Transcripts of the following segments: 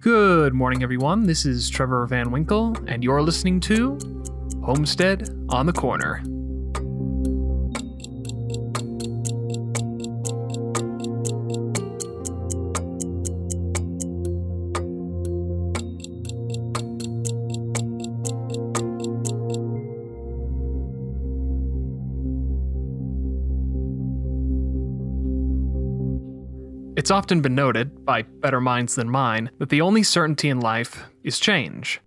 Good morning, everyone. This is Trevor Van Winkle, and you're listening to Homestead on the Corner. Often been noted, by better minds than mine, that the only certainty in life is change.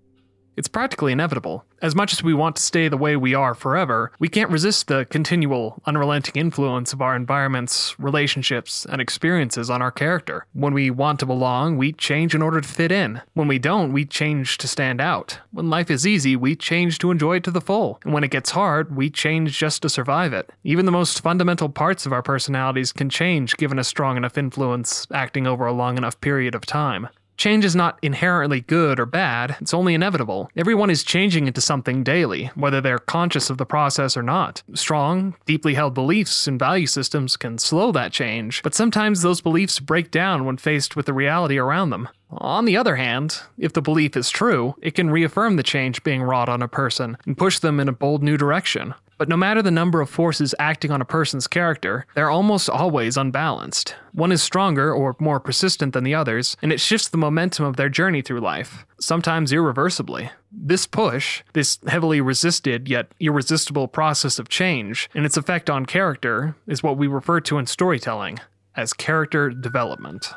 It's practically inevitable. As much as we want to stay the way we are forever, we can't resist the continual, unrelenting influence of our environments, relationships, and experiences on our character. When we want to belong, we change in order to fit in. When we don't, we change to stand out. When life is easy, we change to enjoy it to the full. And when it gets hard, we change just to survive it. Even the most fundamental parts of our personalities can change given a strong enough influence acting over a long enough period of time. Change is not inherently good or bad, it's only inevitable. Everyone is changing into something daily, whether they're conscious of the process or not. Strong, deeply held beliefs and value systems can slow that change, but sometimes those beliefs break down when faced with the reality around them. On the other hand, if the belief is true, it can reaffirm the change being wrought on a person and push them in a bold new direction. But no matter the number of forces acting on a person's character, they're almost always unbalanced. One is stronger or more persistent than the others, and it shifts the momentum of their journey through life, sometimes irreversibly. This push, this heavily resisted yet irresistible process of change, and its effect on character, is what we refer to in storytelling as character development.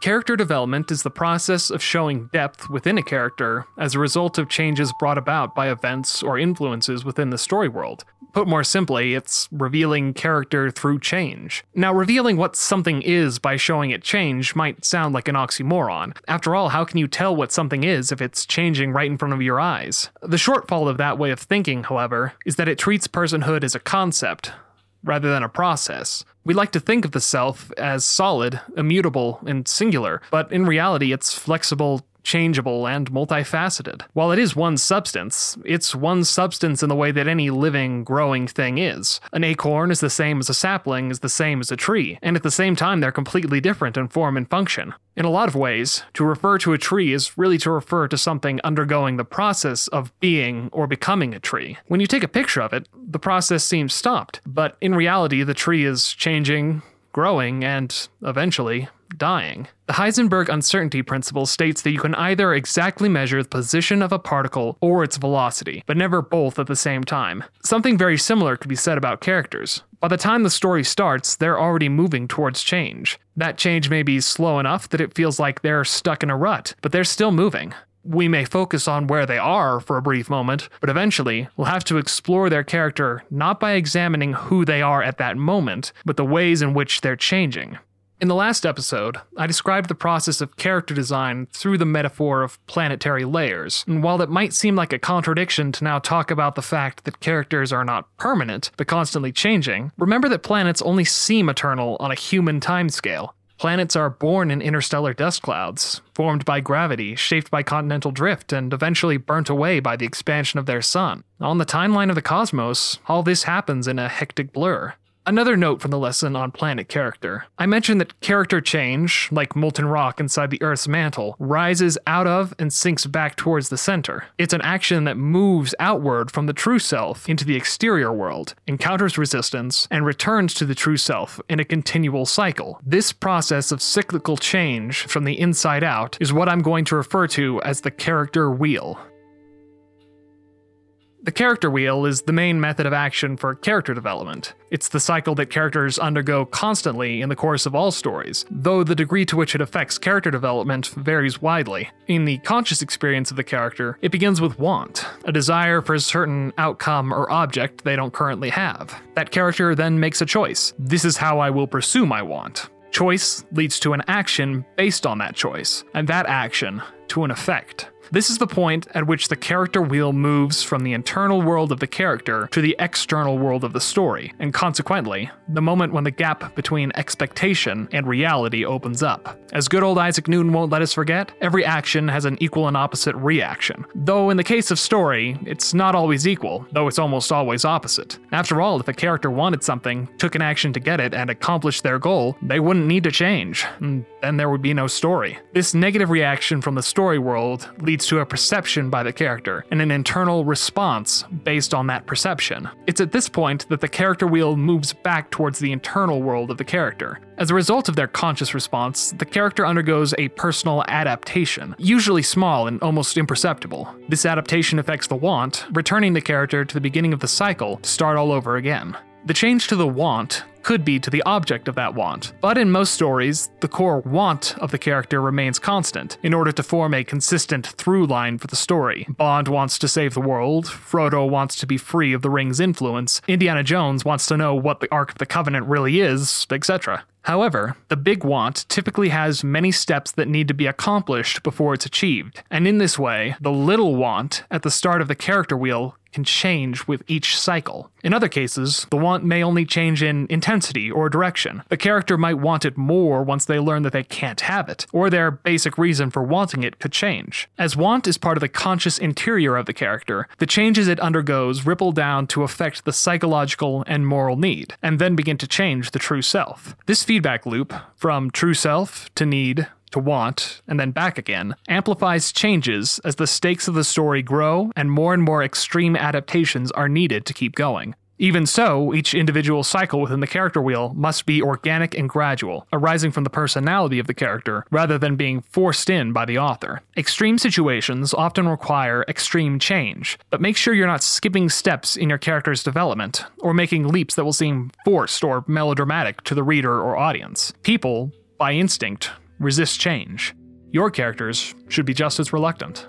Character development is the process of showing depth within a character as a result of changes brought about by events or influences within the story world. Put more simply, it's revealing character through change. Now, revealing what something is by showing it change might sound like an oxymoron. After all, how can you tell what something is if it's changing right in front of your eyes? The shortfall of that way of thinking, however, is that it treats personhood as a concept, rather than a process. We like to think of the self as solid, immutable, and singular, but in reality, it's flexible, changeable, and multifaceted. While it is one substance, it's one substance in the way that any living, growing thing is. An acorn is the same as a sapling, is the same as a tree, and at the same time, they're completely different in form and function. In a lot of ways, to refer to a tree is really to refer to something undergoing the process of being or becoming a tree. When you take a picture of it, the process seems stopped, but in reality, the tree is changing, growing, and eventually dying. The Heisenberg uncertainty principle states that you can either exactly measure the position of a particle or its velocity, but never both at the same time. Something very similar could be said about characters. By the time the story starts, they're already moving towards change. That change may be slow enough that it feels like they're stuck in a rut, but they're still moving. We may focus on where they are for a brief moment, but eventually we'll have to explore their character not by examining who they are at that moment, but the ways in which they're changing. In the last episode, I described the process of character design through the metaphor of planetary layers, and while it might seem like a contradiction to now talk about the fact that characters are not permanent, but constantly changing, remember that planets only seem eternal on a human timescale. Planets are born in interstellar dust clouds, formed by gravity, shaped by continental drift, and eventually burnt away by the expansion of their sun. On the timeline of the cosmos, all this happens in a hectic blur. Another note from the lesson on planet character. I mentioned that character change, like molten rock inside the Earth's mantle, rises out of and sinks back towards the center. It's an action that moves outward from the true self into the exterior world, encounters resistance, and returns to the true self in a continual cycle. This process of cyclical change from the inside out is what I'm going to refer to as the character wheel. The character wheel is the main method of action for character development. It's the cycle that characters undergo constantly in the course of all stories, though the degree to which it affects character development varies widely. In the conscious experience of the character, it begins with want, a desire for a certain outcome or object they don't currently have. That character then makes a choice. This is how I will pursue my want. choice leads to an action based on that choice, and that action to an effect. This is the point at which the character wheel moves from the internal world of the character to the external world of the story, and consequently, the moment when the gap between expectation and reality opens up. As good old Isaac Newton won't let us forget, every action has an equal and opposite reaction. Though in the case of story, it's not always equal, though it's almost always opposite. After all, if a character wanted something, took an action to get it, and accomplished their goal, they wouldn't need to change. And then there would be no story. This negative reaction from the story world leads to a perception by the character and an internal response based on that perception. It's at this point that the character wheel moves back towards the internal world of the character. As a result of their conscious response, the character undergoes a personal adaptation, usually small and almost imperceptible. This adaptation affects the want, returning the character to the beginning of the cycle to start all over again. The change to the want could be to the object of that want, but in most stories, the core want of the character remains constant in order to form a consistent through line for the story. Bond wants to save the world, Frodo wants to be free of the ring's influence, Indiana Jones wants to know what the Ark of the Covenant really is, etc. However, the big want typically has many steps that need to be accomplished before it's achieved, and in this way, the little want at the start of the character wheel can change with each cycle. In other cases, the want may only change in intensity or direction. The character might want it more once they learn that they can't have it, or their basic reason for wanting it could change. As want is part of the conscious interior of the character, the changes it undergoes ripple down to affect the psychological and moral need, and then begin to change the true self. This feedback loop, from true self to need to want, and then back again, amplifies changes as the stakes of the story grow and more and more extreme adaptations are needed to keep going. Even so, each individual cycle within the character wheel must be organic and gradual, arising from the personality of the character rather than being forced in by the author. Extreme situations often require extreme change, but make sure you're not skipping steps in your character's development or making leaps that will seem forced or melodramatic to the reader or audience. People, by instinct, resist change. Your characters should be just as reluctant.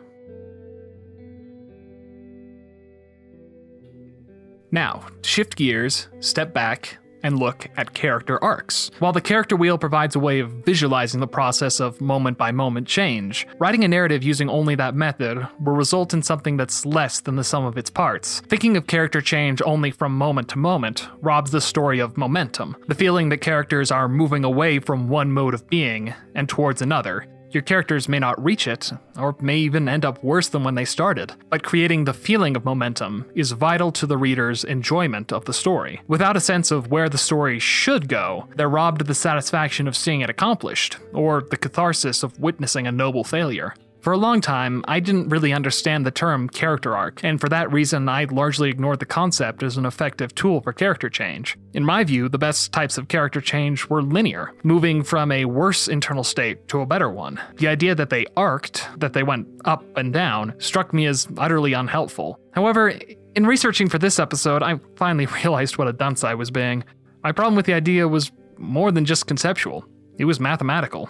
Now, shift gears, step back, and look at character arcs. While the character wheel provides a way of visualizing the process of moment by moment change, writing a narrative using only that method will result in something that's less than the sum of its parts. Thinking of character change only from moment to moment robs the story of momentum, the feeling that characters are moving away from one mode of being and towards another. Your characters may not reach it, or may even end up worse than when they started, but creating the feeling of momentum is vital to the reader's enjoyment of the story. Without a sense of where the story should go, they're robbed of the satisfaction of seeing it accomplished, or the catharsis of witnessing a noble failure. For a long time, I didn't really understand the term character arc, and for that reason, I largely ignored the concept as an effective tool for character change. In my view, the best types of character change were linear, moving from a worse internal state to a better one. The idea that they arced, that they went up and down, struck me as utterly unhelpful. However, in researching for this episode, I finally realized what a dunce I was being. My problem with the idea was more than just conceptual, it was mathematical.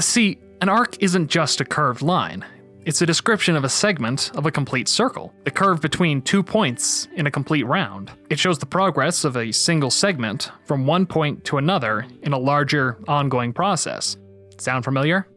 See, an arc isn't just a curved line. It's a description of a segment of a complete circle, the curve between two points in a complete round. It shows the progress of a single segment from one point to another in a larger, ongoing process. Sound familiar?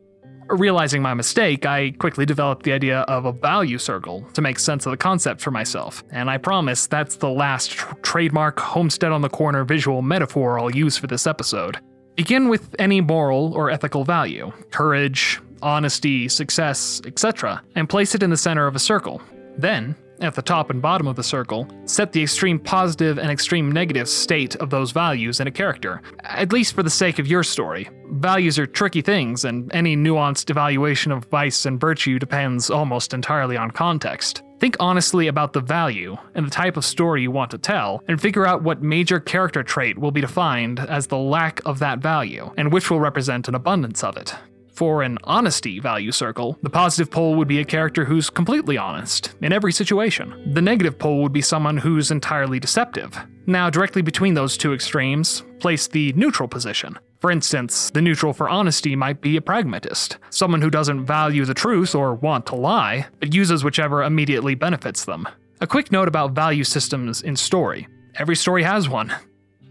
Realizing my mistake, I quickly developed the idea of a value circle to make sense of the concept for myself, and I promise that's the last tr- trademark homestead on the corner visual metaphor I'll use for this episode. Begin with any moral or ethical value courage, honesty, success, etc., and place it in the center of a circle. Then, at the top and bottom of the circle, set the extreme positive and extreme negative state of those values in a character, at least for the sake of your story. Values are tricky things, and any nuanced evaluation of vice and virtue depends almost entirely on context. Think honestly about the value and the type of story you want to tell, and figure out what major character trait will be defined as the lack of that value, and which will represent an abundance of it. For an honesty value circle, the positive pole would be a character who's completely honest in every situation. The negative pole would be someone who's entirely deceptive. Now, directly between those two extremes, place the neutral position. For instance, the neutral for honesty might be a pragmatist, someone who doesn't value the truth or want to lie, but uses whichever immediately benefits them. A quick note about value systems in story every story has one.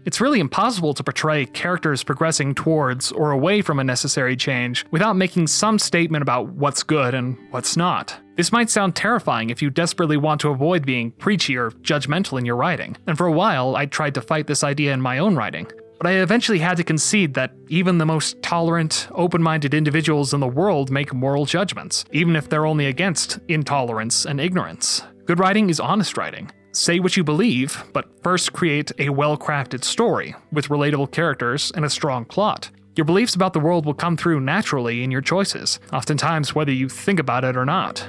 It's really impossible to portray characters progressing towards or away from a necessary change without making some statement about what's good and what's not. This might sound terrifying if you desperately want to avoid being preachy or judgmental in your writing, and for a while I tried to fight this idea in my own writing. But I eventually had to concede that even the most tolerant, open minded individuals in the world make moral judgments, even if they're only against intolerance and ignorance. Good writing is honest writing. Say what you believe, but first create a well crafted story with relatable characters and a strong plot. Your beliefs about the world will come through naturally in your choices, oftentimes whether you think about it or not.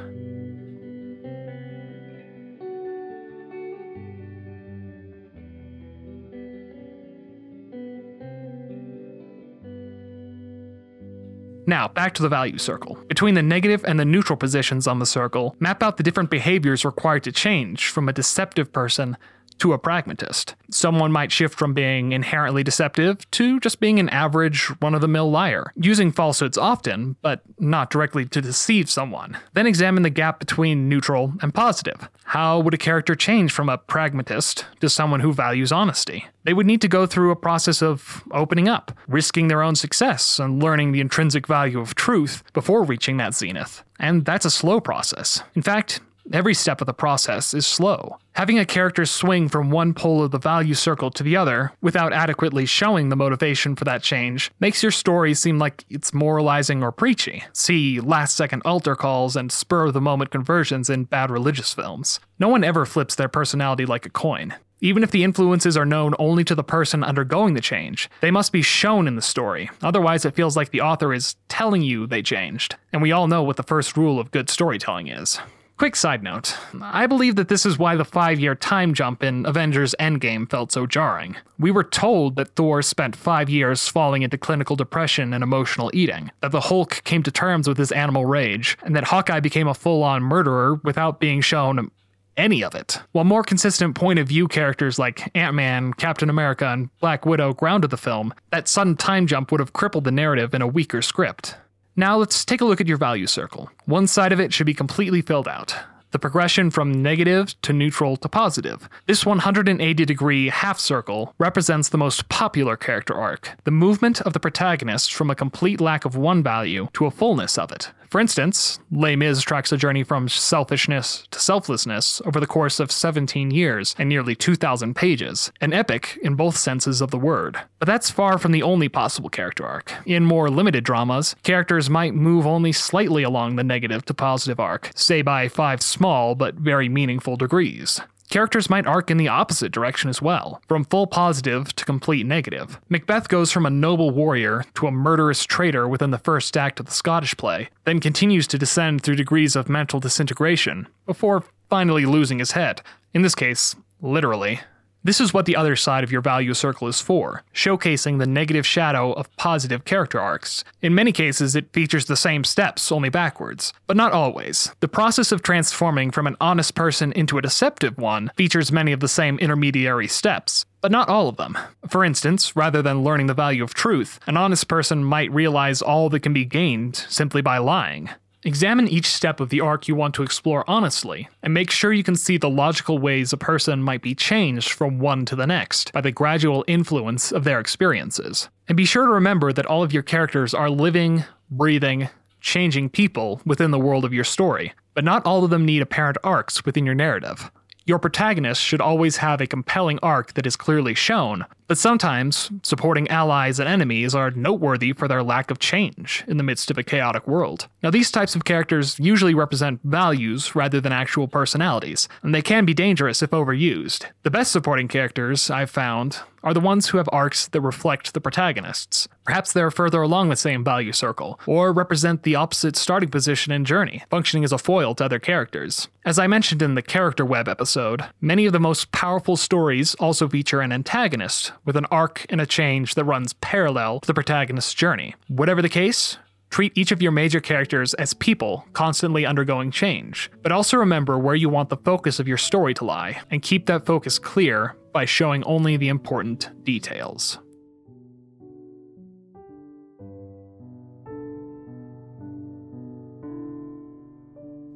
Now, back to the value circle. Between the negative and the neutral positions on the circle, map out the different behaviors required to change from a deceptive person to a pragmatist. Someone might shift from being inherently deceptive to just being an average, run of the mill liar, using falsehoods often, but not directly to deceive someone. Then examine the gap between neutral and positive. How would a character change from a pragmatist to someone who values honesty? They would need to go through a process of opening up, risking their own success, and learning the intrinsic value of truth before reaching that zenith. And that's a slow process. In fact, Every step of the process is slow. Having a character swing from one pole of the value circle to the other without adequately showing the motivation for that change makes your story seem like it's moralizing or preachy. See last second altar calls and spur of the moment conversions in bad religious films. No one ever flips their personality like a coin. Even if the influences are known only to the person undergoing the change, they must be shown in the story. Otherwise, it feels like the author is telling you they changed. And we all know what the first rule of good storytelling is Quick side note I believe that this is why the five year time jump in Avengers Endgame felt so jarring. We were told that Thor spent five years falling into clinical depression and emotional eating, that the Hulk came to terms with his animal rage, and that Hawkeye became a full on murderer without being shown any of it. While more consistent point of view characters like Ant Man, Captain America, and Black Widow grounded the film, that sudden time jump would have crippled the narrative in a weaker script. Now let's take a look at your value circle. One side of it should be completely filled out the progression from negative to neutral to positive. This 180 degree half circle represents the most popular character arc, the movement of the protagonist from a complete lack of one value to a fullness of it. For instance, Les Mis tracks a journey from selfishness to selflessness over the course of 17 years and nearly 2,000 pages, an epic in both senses of the word. But that's far from the only possible character arc. In more limited dramas, characters might move only slightly along the negative to positive arc, say by five small but very meaningful degrees. Characters might arc in the opposite direction as well, from full positive to complete negative. Macbeth goes from a noble warrior to a murderous traitor within the first act of the Scottish play, then continues to descend through degrees of mental disintegration, before finally losing his head. In this case, literally. This is what the other side of your value circle is for, showcasing the negative shadow of positive character arcs. In many cases, it features the same steps, only backwards, but not always. The process of transforming from an honest person into a deceptive one features many of the same intermediary steps, but not all of them. For instance, rather than learning the value of truth, an honest person might realize all that can be gained simply by lying. Examine each step of the arc you want to explore honestly, and make sure you can see the logical ways a person might be changed from one to the next by the gradual influence of their experiences. And be sure to remember that all of your characters are living, breathing, changing people within the world of your story, but not all of them need apparent arcs within your narrative. Your protagonist should always have a compelling arc that is clearly shown, but sometimes supporting allies and enemies are noteworthy for their lack of change in the midst of a chaotic world. Now, these types of characters usually represent values rather than actual personalities, and they can be dangerous if overused. The best supporting characters, I've found, are the ones who have arcs that reflect the protagonists. Perhaps they're further along the same value circle, or represent the opposite starting position and journey, functioning as a foil to other characters. As I mentioned in the Character Web episode, many of the most powerful stories also feature an antagonist, with an arc and a change that runs parallel to the protagonist's journey. Whatever the case, Treat each of your major characters as people constantly undergoing change, but also remember where you want the focus of your story to lie, and keep that focus clear by showing only the important details.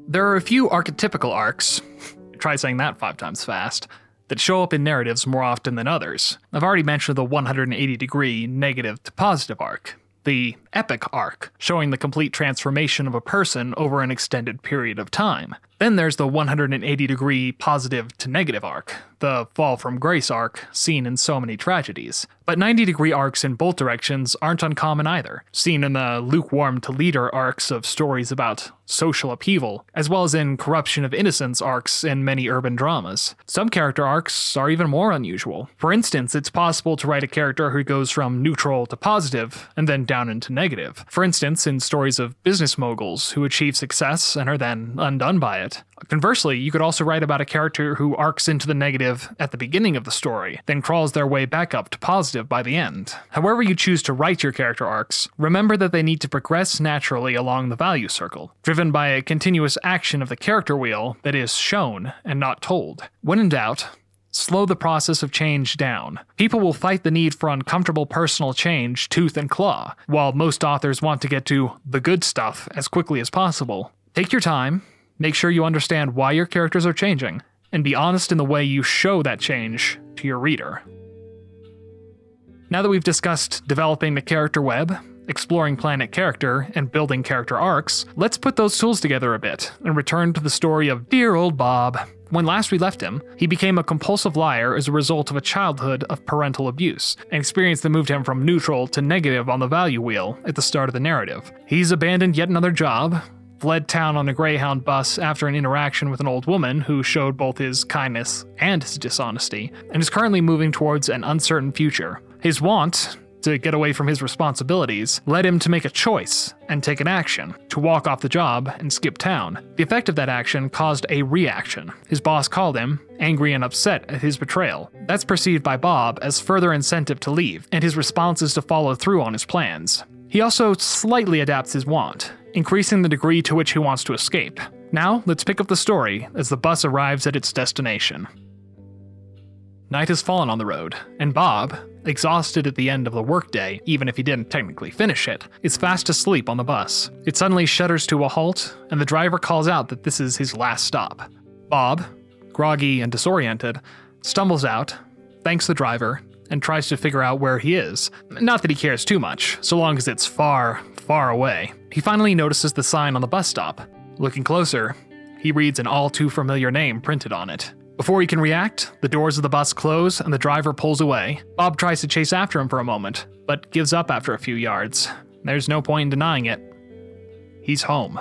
There are a few archetypical arcs, try saying that five times fast, that show up in narratives more often than others. I've already mentioned the 180 degree negative to positive arc, the epic arc, showing the complete transformation of a person over an extended period of time. Then there's the 180 degree positive to negative arc, the fall from grace arc seen in so many tragedies. But 90 degree arcs in both directions aren't uncommon either, seen in the lukewarm to leader arcs of stories about social upheaval, as well as in corruption of innocence arcs in many urban dramas. Some character arcs are even more unusual. For instance, it's possible to write a character who goes from neutral to positive and then down into negative. For instance, in stories of business moguls who achieve success and are then undone by it. Conversely, you could also write about a character who arcs into the negative at the beginning of the story, then crawls their way back up to positive by the end. However, you choose to write your character arcs, remember that they need to progress naturally along the value circle, driven by a continuous action of the character wheel that is shown and not told. When in doubt, slow the process of change down. People will fight the need for uncomfortable personal change tooth and claw, while most authors want to get to the good stuff as quickly as possible. Take your time, Make sure you understand why your characters are changing, and be honest in the way you show that change to your reader. Now that we've discussed developing the character web, exploring planet character, and building character arcs, let's put those tools together a bit and return to the story of dear old Bob. When last we left him, he became a compulsive liar as a result of a childhood of parental abuse, an experience that moved him from neutral to negative on the value wheel at the start of the narrative. He's abandoned yet another job, fled town on a Greyhound bus after an interaction with an old woman who showed both his kindness and his dishonesty, and is currently moving towards an uncertain future. His want to get away from his responsibilities led him to make a choice and take an action to walk off the job and skip town. The effect of that action caused a reaction. His boss called him, angry and upset at his betrayal. That's perceived by Bob as further incentive to leave, and his response is to follow through on his plans. He also slightly adapts his want, increasing the degree to which he wants to escape. Now, let's pick up the story as the bus arrives at its destination. Night has fallen on the road, and Bob, exhausted at the end of the workday, even if he didn't technically finish it, is fast asleep on the bus. It suddenly shudders to a halt, and the driver calls out that this is his last stop. Bob, groggy and disoriented, stumbles out, thanks the driver, and tries to figure out where he is. Not that he cares too much, so long as it's far, far away. He finally notices the sign on the bus stop. Looking closer, he reads an all too familiar name printed on it. Before he can react, the doors of the bus close and the driver pulls away. Bob tries to chase after him for a moment, but gives up after a few yards. There's no point in denying it. He's home.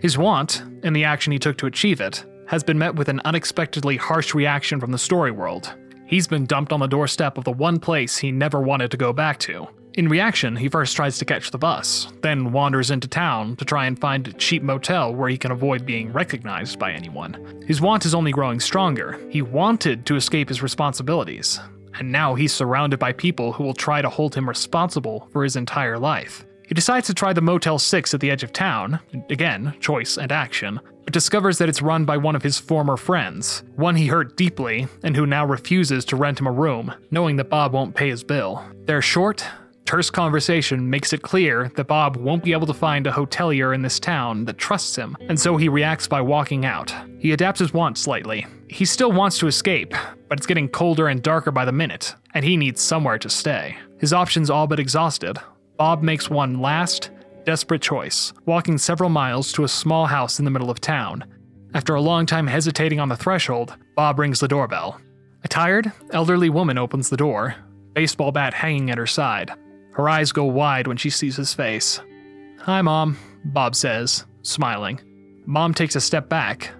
His want, and the action he took to achieve it, has been met with an unexpectedly harsh reaction from the story world. He's been dumped on the doorstep of the one place he never wanted to go back to. In reaction, he first tries to catch the bus, then wanders into town to try and find a cheap motel where he can avoid being recognized by anyone. His want is only growing stronger. He wanted to escape his responsibilities, and now he's surrounded by people who will try to hold him responsible for his entire life. He decides to try the Motel 6 at the edge of town, again, choice and action, but discovers that it's run by one of his former friends, one he hurt deeply, and who now refuses to rent him a room, knowing that Bob won't pay his bill. Their short, terse conversation makes it clear that Bob won't be able to find a hotelier in this town that trusts him, and so he reacts by walking out. He adapts his wants slightly. He still wants to escape, but it's getting colder and darker by the minute, and he needs somewhere to stay. His options all but exhausted, Bob makes one last, desperate choice, walking several miles to a small house in the middle of town. After a long time hesitating on the threshold, Bob rings the doorbell. A tired, elderly woman opens the door, baseball bat hanging at her side. Her eyes go wide when she sees his face. Hi, Mom, Bob says, smiling. Mom takes a step back,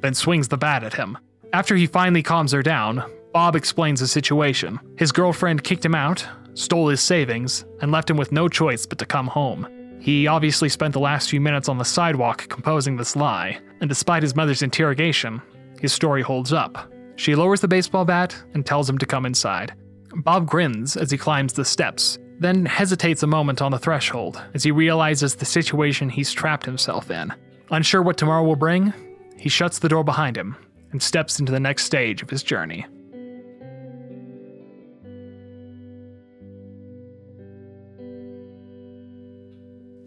then swings the bat at him. After he finally calms her down, Bob explains the situation. His girlfriend kicked him out, stole his savings, and left him with no choice but to come home. He obviously spent the last few minutes on the sidewalk composing this lie, and despite his mother's interrogation, his story holds up. She lowers the baseball bat and tells him to come inside. Bob grins as he climbs the steps, then hesitates a moment on the threshold as he realizes the situation he's trapped himself in. Unsure what tomorrow will bring, he shuts the door behind him and steps into the next stage of his journey.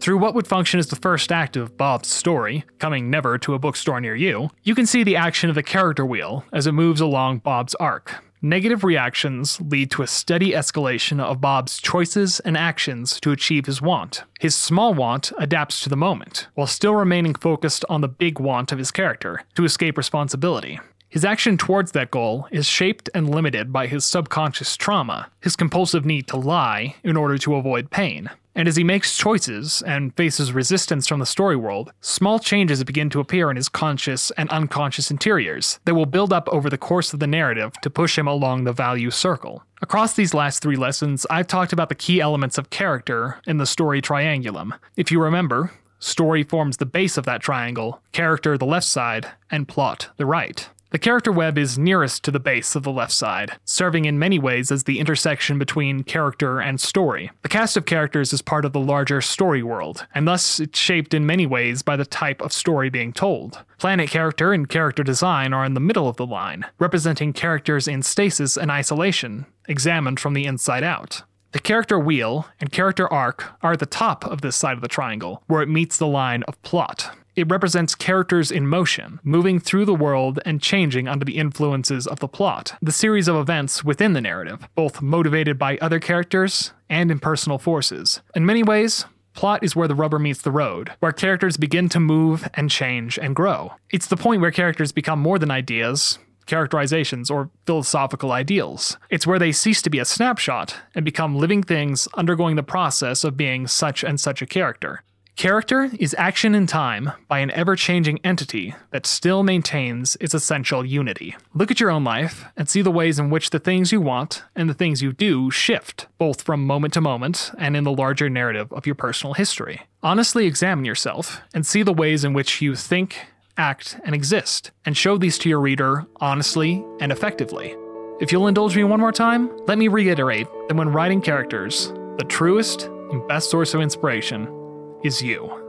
Through what would function as the first act of Bob's story, coming never to a bookstore near you, you can see the action of the character wheel as it moves along Bob's arc. Negative reactions lead to a steady escalation of Bob's choices and actions to achieve his want. His small want adapts to the moment, while still remaining focused on the big want of his character to escape responsibility. His action towards that goal is shaped and limited by his subconscious trauma, his compulsive need to lie in order to avoid pain. And as he makes choices and faces resistance from the story world, small changes begin to appear in his conscious and unconscious interiors that will build up over the course of the narrative to push him along the value circle. Across these last three lessons, I've talked about the key elements of character in the story triangulum. If you remember, story forms the base of that triangle, character the left side, and plot the right. The character web is nearest to the base of the left side, serving in many ways as the intersection between character and story. The cast of characters is part of the larger story world, and thus it's shaped in many ways by the type of story being told. Planet character and character design are in the middle of the line, representing characters in stasis and isolation, examined from the inside out. The character wheel and character arc are at the top of this side of the triangle, where it meets the line of plot. It represents characters in motion, moving through the world and changing under the influences of the plot, the series of events within the narrative, both motivated by other characters and impersonal forces. In many ways, Plot is where the rubber meets the road, where characters begin to move and change and grow. It's the point where characters become more than ideas, characterizations, or philosophical ideals. It's where they cease to be a snapshot and become living things undergoing the process of being such and such a character. Character is action in time by an ever changing entity that still maintains its essential unity. Look at your own life and see the ways in which the things you want and the things you do shift, both from moment to moment and in the larger narrative of your personal history. Honestly examine yourself and see the ways in which you think, act, and exist, and show these to your reader honestly and effectively. If you'll indulge me one more time, let me reiterate that when writing characters, the truest and best source of inspiration is you.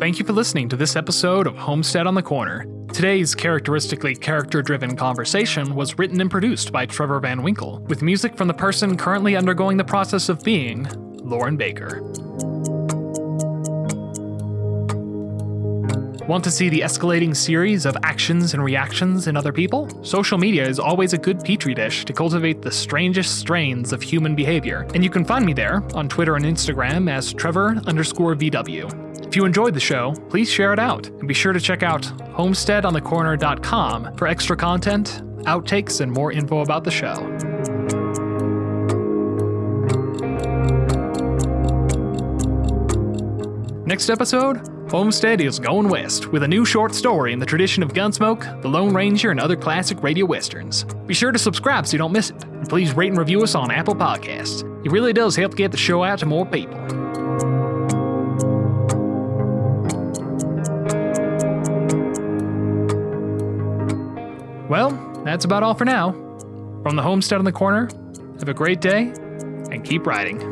Thank you for listening to this episode of Homestead on the Corner. Today's characteristically character driven conversation was written and produced by Trevor Van Winkle, with music from the person currently undergoing the process of being, Lauren Baker. Want to see the escalating series of actions and reactions in other people? Social media is always a good petri dish to cultivate the strangest strains of human behavior, and you can find me there on Twitter and Instagram as Trevor underscore VW. If you enjoyed the show, please share it out, and be sure to check out homesteadonthecorner.com for extra content, outtakes, and more info about the show. Next episode Homestead is going west with a new short story in the tradition of Gunsmoke, The Lone Ranger, and other classic radio westerns. Be sure to subscribe so you don't miss it, and please rate and review us on Apple Podcasts. It really does help get the show out to more people. Well, that's about all for now. From the homestead on the corner, have a great day and keep riding.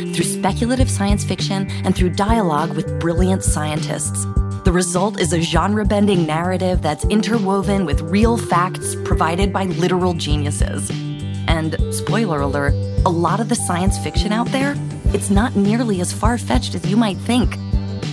through speculative science fiction and through dialogue with brilliant scientists. The result is a genre bending narrative that's interwoven with real facts provided by literal geniuses. And, spoiler alert, a lot of the science fiction out there, it's not nearly as far fetched as you might think.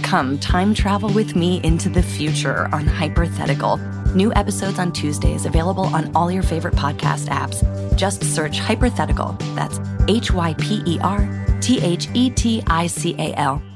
Come time travel with me into the future on Hypothetical. New episodes on Tuesdays available on all your favorite podcast apps. Just search Hypothetical. That's H Y P E R T H E T I C A L.